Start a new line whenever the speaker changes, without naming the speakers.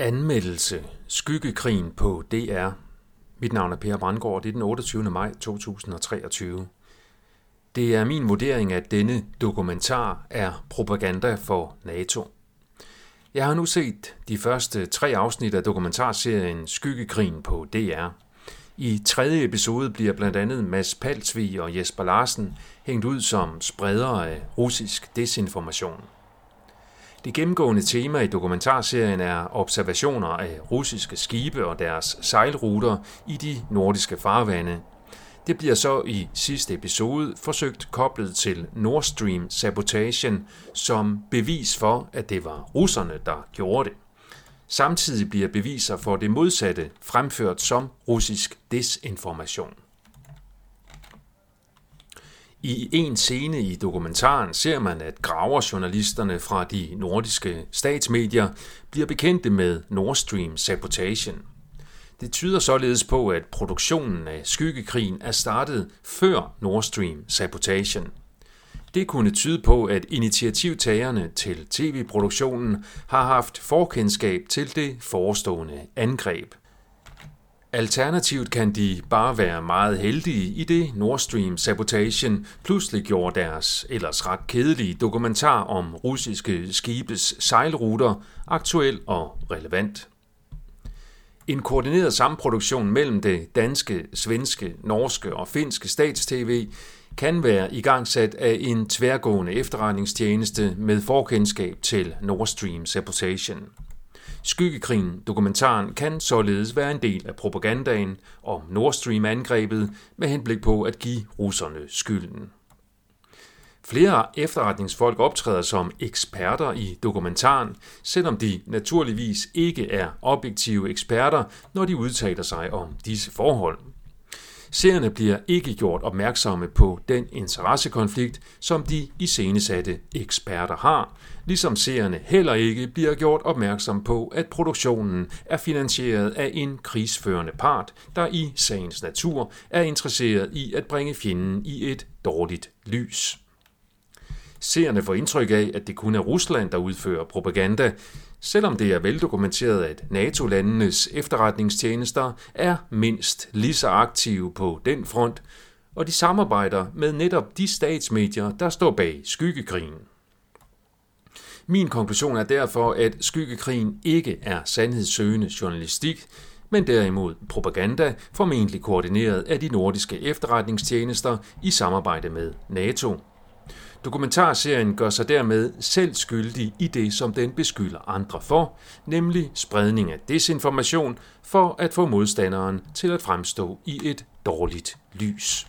Anmeldelse. Skyggekrigen på DR. Mit navn er Per Brandgaard. Det er den 28. maj 2023. Det er min vurdering, at denne dokumentar er propaganda for NATO. Jeg har nu set de første tre afsnit af dokumentarserien Skyggekrigen på DR. I tredje episode bliver blandt andet Mads Palsvig og Jesper Larsen hængt ud som spredere af russisk desinformation. Det gennemgående tema i dokumentarserien er observationer af russiske skibe og deres sejlruter i de nordiske farvande. Det bliver så i sidste episode forsøgt koblet til Nord Stream sabotagen som bevis for, at det var russerne, der gjorde det. Samtidig bliver beviser for det modsatte fremført som russisk desinformation. I en scene i dokumentaren ser man, at graverjournalisterne fra de nordiske statsmedier bliver bekendte med Nord Stream sabotagen. Det tyder således på, at produktionen af Skyggekrigen er startet før Nord Stream sabotagen. Det kunne tyde på, at initiativtagerne til tv-produktionen har haft forkendskab til det forestående angreb – Alternativt kan de bare være meget heldige i det Nord Stream sabotagen pludselig gjorde deres ellers ret kedelige dokumentar om russiske skibes sejlruter aktuel og relevant. En koordineret samproduktion mellem det danske, svenske, norske og finske statstv kan være igangsat af en tværgående efterretningstjeneste med forkendskab til Nord Stream Sabotation. Skyggekrigen, dokumentaren, kan således være en del af propagandaen om Nord Stream-angrebet med henblik på at give russerne skylden. Flere efterretningsfolk optræder som eksperter i dokumentaren, selvom de naturligvis ikke er objektive eksperter, når de udtaler sig om disse forhold. Seerne bliver ikke gjort opmærksomme på den interessekonflikt, som de iscenesatte eksperter har, ligesom seerne heller ikke bliver gjort opmærksom på, at produktionen er finansieret af en krigsførende part, der i sagens natur er interesseret i at bringe fjenden i et dårligt lys. Seerne får indtryk af, at det kun er Rusland, der udfører propaganda, selvom det er veldokumenteret, at NATO-landenes efterretningstjenester er mindst lige så aktive på den front, og de samarbejder med netop de statsmedier, der står bag skyggekrigen. Min konklusion er derfor, at skyggekrigen ikke er sandhedssøgende journalistik, men derimod propaganda, formentlig koordineret af de nordiske efterretningstjenester i samarbejde med NATO. Dokumentarserien gør sig dermed selv skyldig i det, som den beskylder andre for, nemlig spredning af desinformation for at få modstanderen til at fremstå i et dårligt lys.